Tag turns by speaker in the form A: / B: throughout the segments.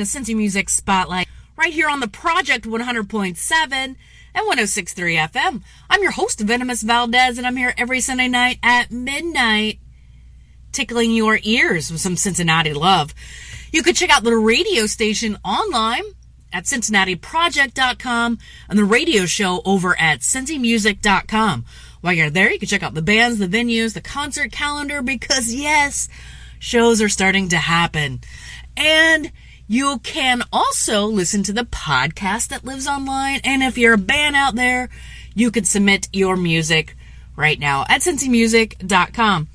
A: to Cincy Music Spotlight right here on the Project 100.7 and 106.3 FM. I'm your host, Venomous Valdez, and I'm here every Sunday night at midnight tickling your ears with some Cincinnati love. You could check out the radio station online at cincinnatiproject.com and the radio show over at cincymusic.com. While you're there, you can check out the bands, the venues, the concert calendar because yes, shows are starting to happen. And you can also listen to the podcast that lives online. And if you're a band out there, you can submit your music right now at cincymusic.com.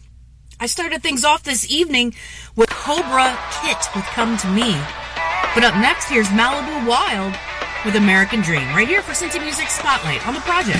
A: I started things off this evening with Cobra Kit with Come to Me. But up next, here's Malibu Wild with American Dream, right here for Cincy Music Spotlight on the project.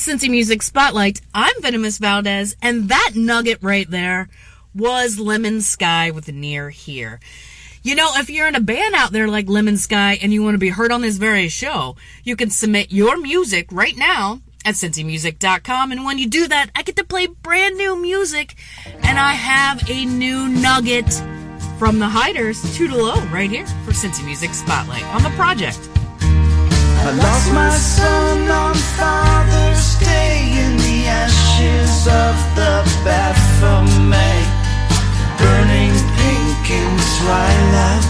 A: Cincy Music Spotlight. I'm Venomous Valdez, and that nugget right there was Lemon Sky with Near Here. You know, if you're in a band out there like Lemon Sky and you want to be heard on this very show, you can submit your music right now at cincymusic.com. And when you do that, I get to play brand new music. And I have a new nugget from the Hiders, Toodle-O, right here for Cincy Music Spotlight on the project.
B: Twilight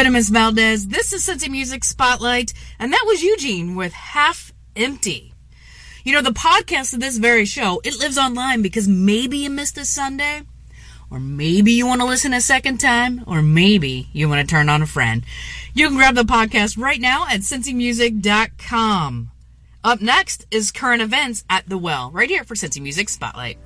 A: I'm Venomous Valdez. This is Cincy Music Spotlight, and that was Eugene with Half Empty. You know, the podcast of this very show, it lives online because maybe you missed a Sunday, or maybe you want to listen a second time, or maybe you want to turn on a friend. You can grab the podcast right now at cincymusic.com. Up next is current events at the Well, right here for Cincy Music Spotlight.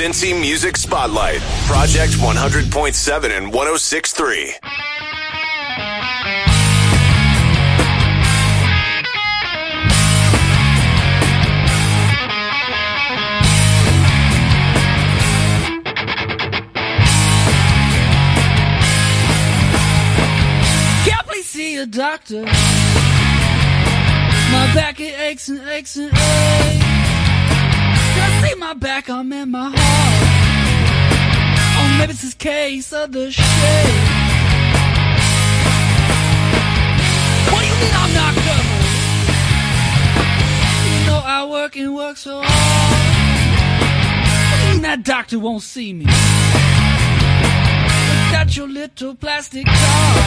B: Cincy Music Spotlight, Project 100.7 and 106.3.
C: Can't please see a doctor. My back it aches and aches and aches. I see my back? I'm in my heart. Oh, maybe it's this case of the shade. What do you mean I'm not covered? You know I work and work so hard. What do you mean that doctor won't see me? Without your little plastic card.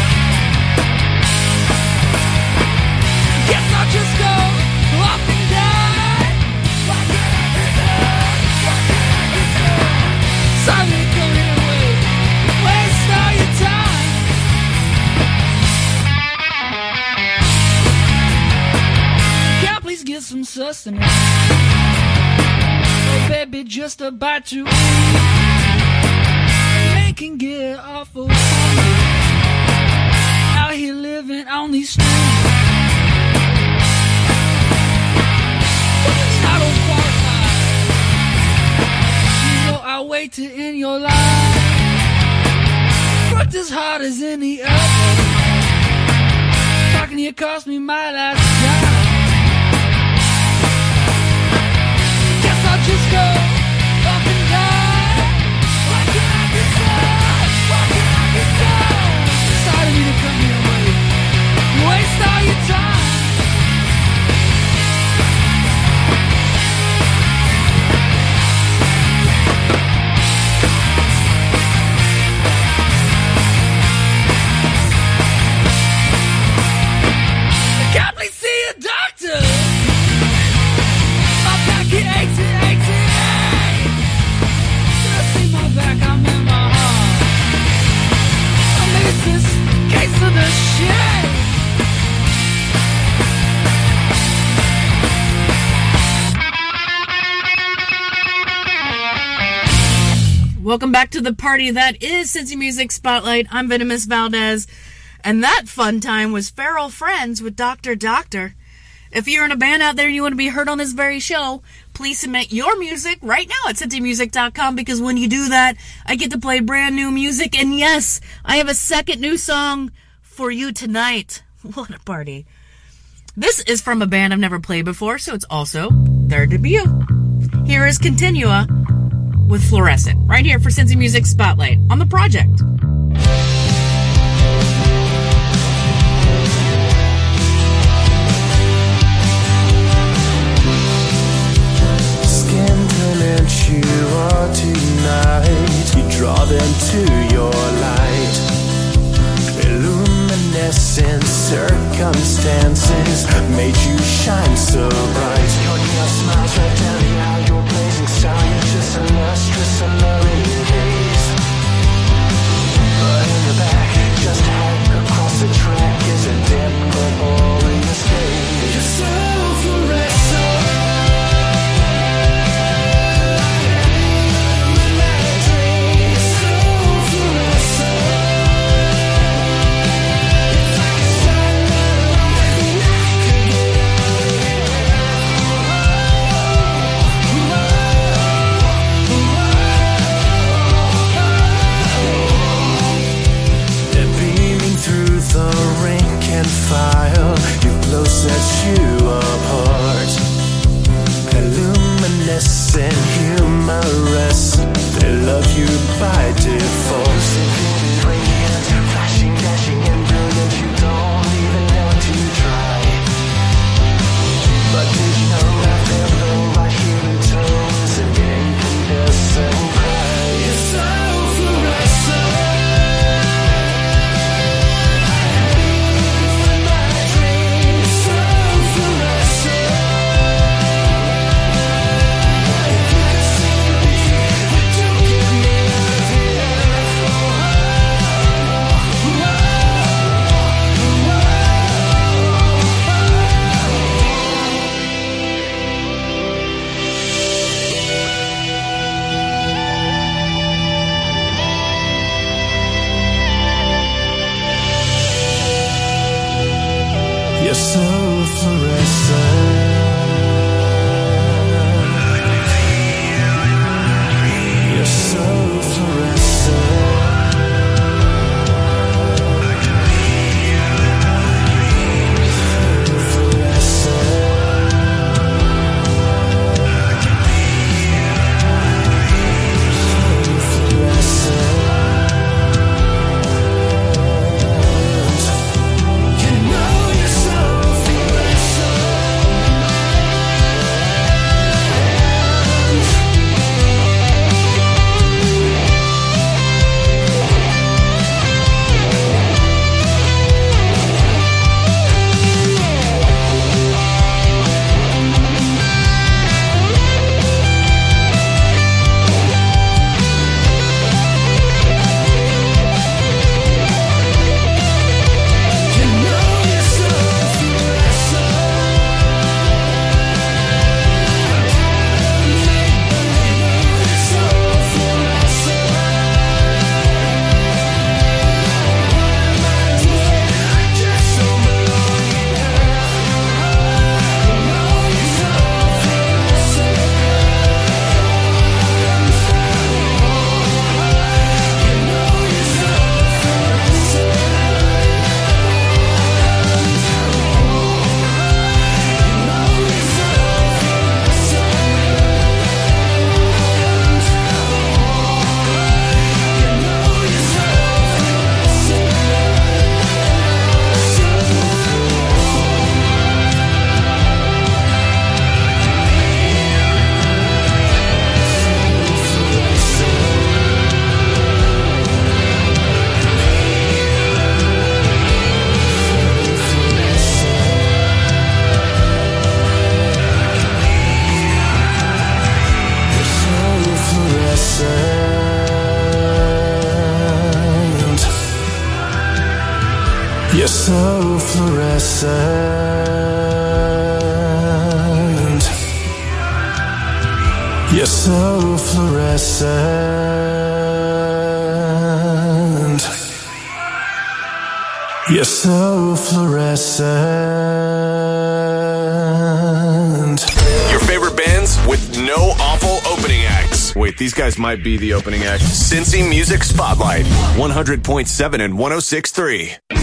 C: Guess I'll just go some sustenance? Oh, baby, just a bite to eat. Making get awful. Out here living on these streets. You know I wait to end your life. Worked as hard as any other. Talking to you cost me my last job. Guess I'll just go Can't please see a doctor. My back it aches aches aches. I see my back? I'm in my heart. It's this case of the.
A: Welcome back to the party that is Cincy Music Spotlight. I'm Venomous Valdez. And that fun time was Feral Friends with Dr. Doctor. If you're in a band out there and you want to be heard on this very show, please submit your music right now at cincymusic.com because when you do that, I get to play brand new music. And yes, I have a second new song for you tonight. What a party. This is from a band I've never played before, so it's also their debut. Here is Continua with Fluorescent, right here for Cincy Music Spotlight on the project.
D: And you are tonight. You draw them to your light. Illuminescent circumstances made you shine so bright. Your smiles right down the aisle. Your blazing style, you're just a lustrous, so fluorescent. You're so fluorescent. You're so fluorescent.
B: Your favorite bands with no awful opening acts. Wait, these guys might be the opening act. Cincy Music Spotlight, 100.7 and 106.3.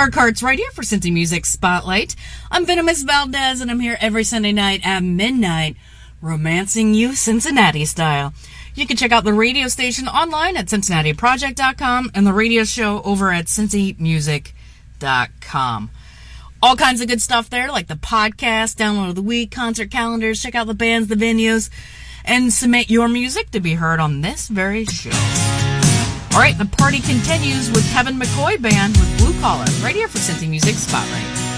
A: Dark Hearts right here for Cincy Music Spotlight. I'm Venomous Valdez, and I'm here every Sunday night at midnight, romancing you Cincinnati style. You can check out the radio station online at CincinnatiProject.com and the radio show over at CincyMusic.com. All kinds of good stuff there, like the podcast, download of the week, concert calendars, check out the bands, the venues, and submit your music to be heard on this very show. All right, the party continues with Kevin McCoy Band with Blue Collar, right here for Cincy Music Spotlight.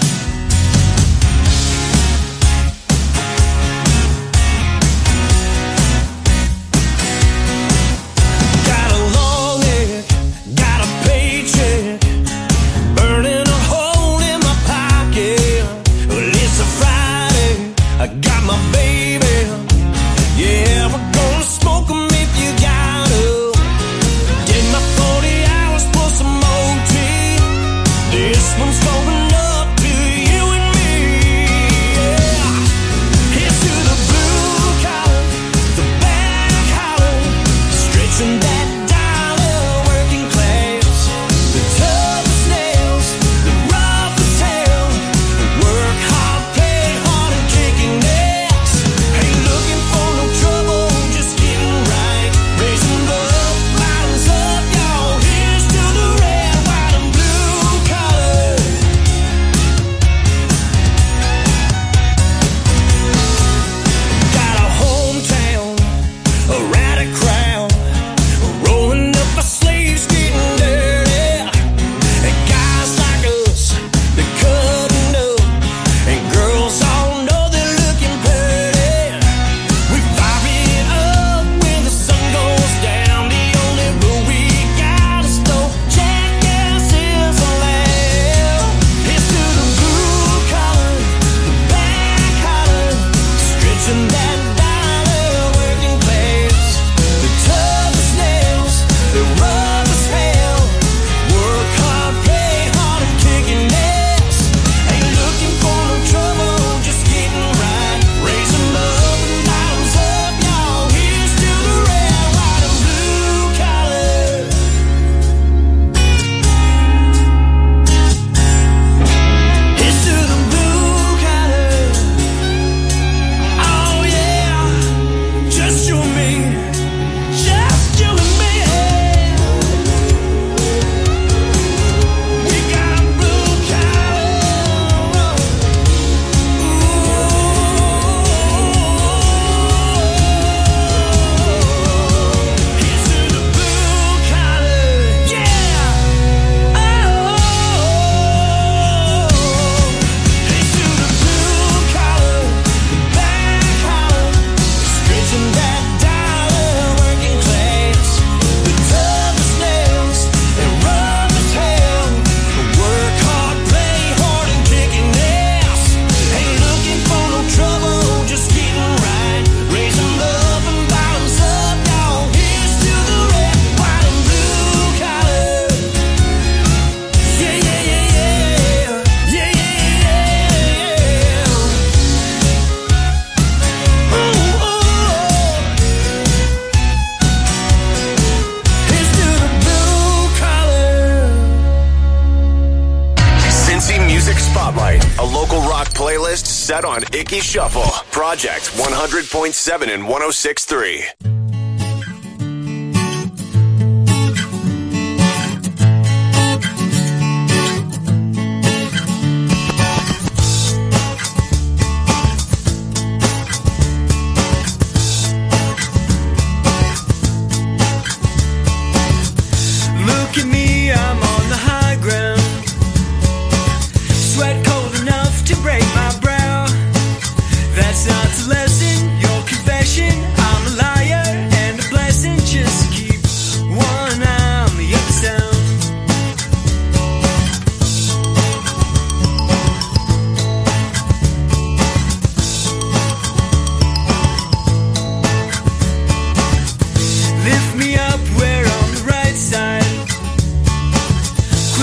E: Seven and 1063.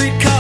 F: sweet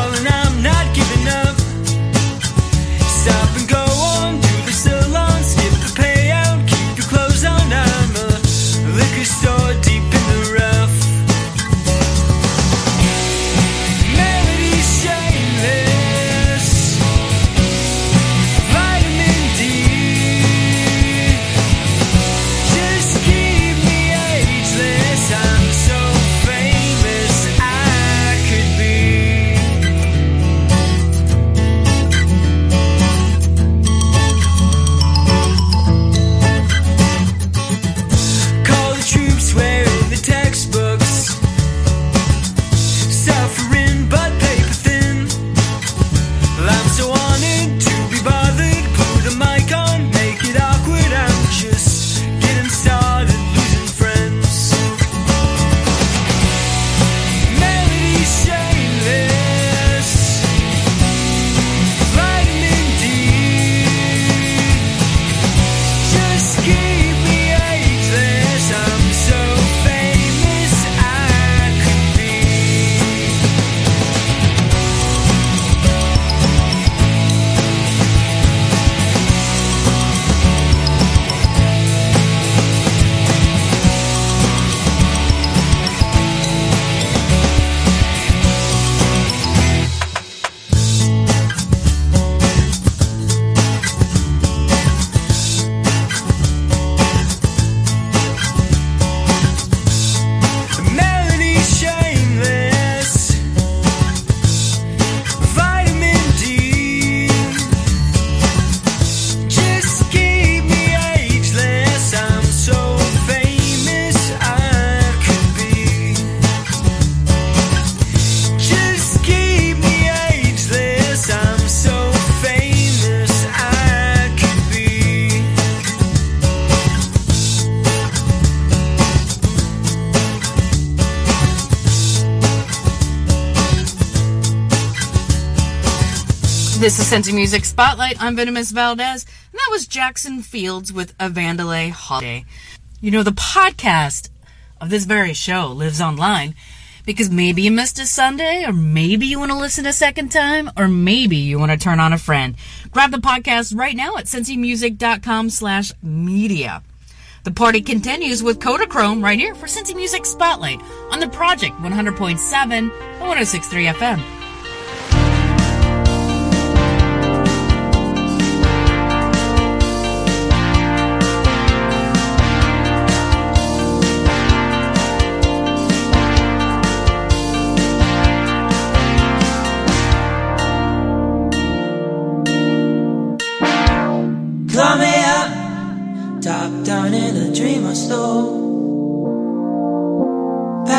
F: Listen Music Spotlight. I'm Venomous Valdez, and that was Jackson Fields with A Vandalay Holiday. You know, the podcast of this very show lives online because maybe you missed a Sunday, or maybe you want to listen a second time, or maybe you want to turn on a friend. Grab the podcast right now at cincymusic.com slash media. The party continues with Kodachrome right here for Cincy Music Spotlight on the Project 100.7 and 106.3 FM.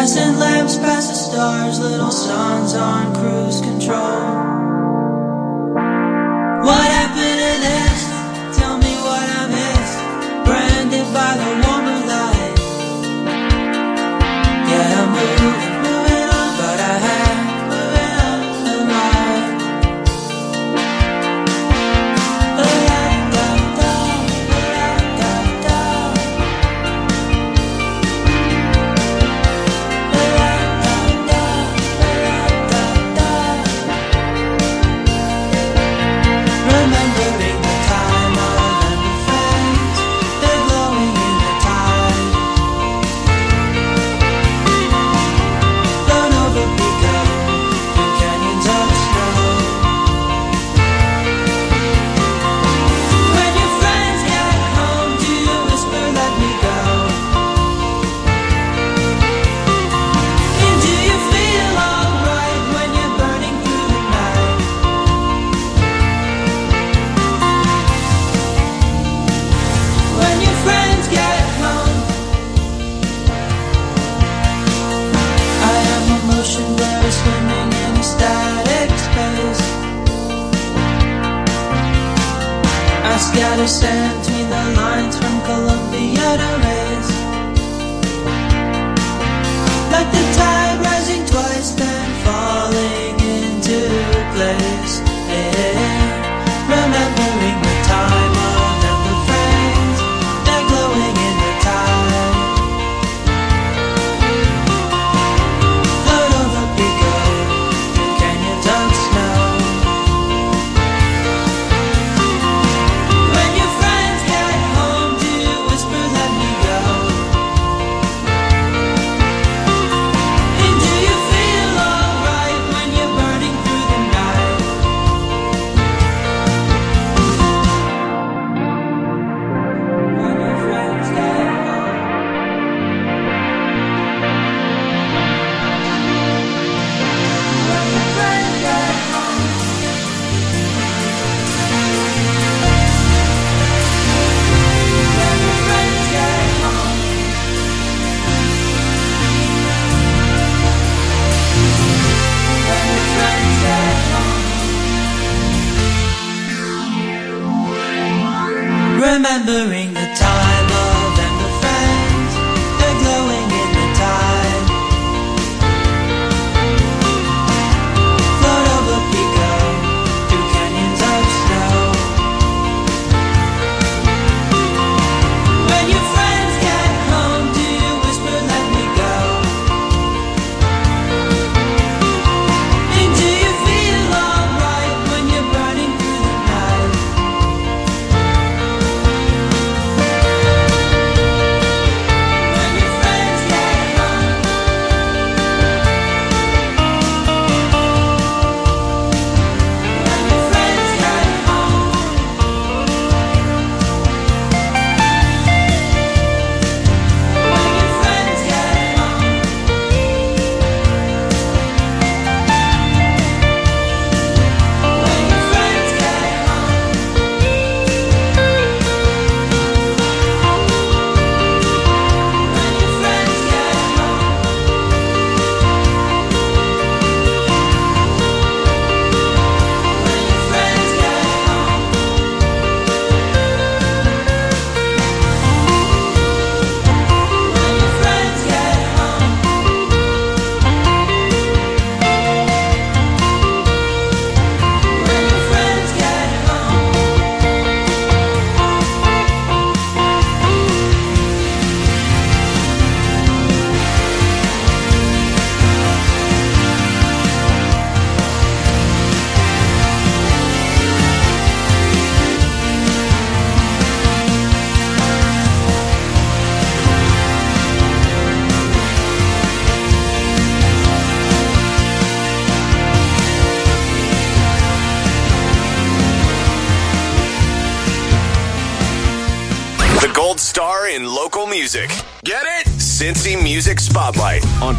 G: Passing lamps past the stars, little suns on cruise control. What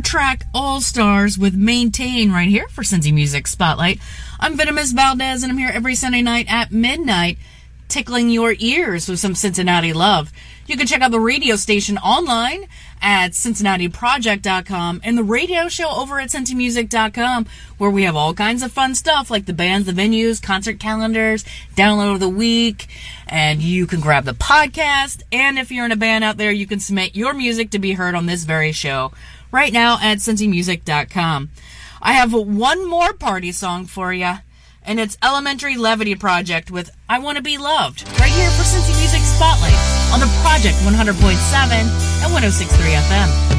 A: track All Stars with Maintain right here for Cincy Music Spotlight. I'm Venomous Valdez and I'm here every Sunday night at midnight tickling your ears with some Cincinnati love. You can check out the radio station online at CincinnatiProject.com and the radio show over at CincyMusic.com where we have all kinds of fun stuff like the bands, the venues, concert calendars, download of the week, and you can grab the podcast. And if you're in a band out there, you can submit your music to be heard on this very show right now at CincyMusic.com. I have one more party song for you, and it's Elementary Levity Project with I Want to Be Loved, right here for Cincy Music Spotlight on the Project 100.7 and 1063 FM.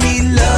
B: I wanna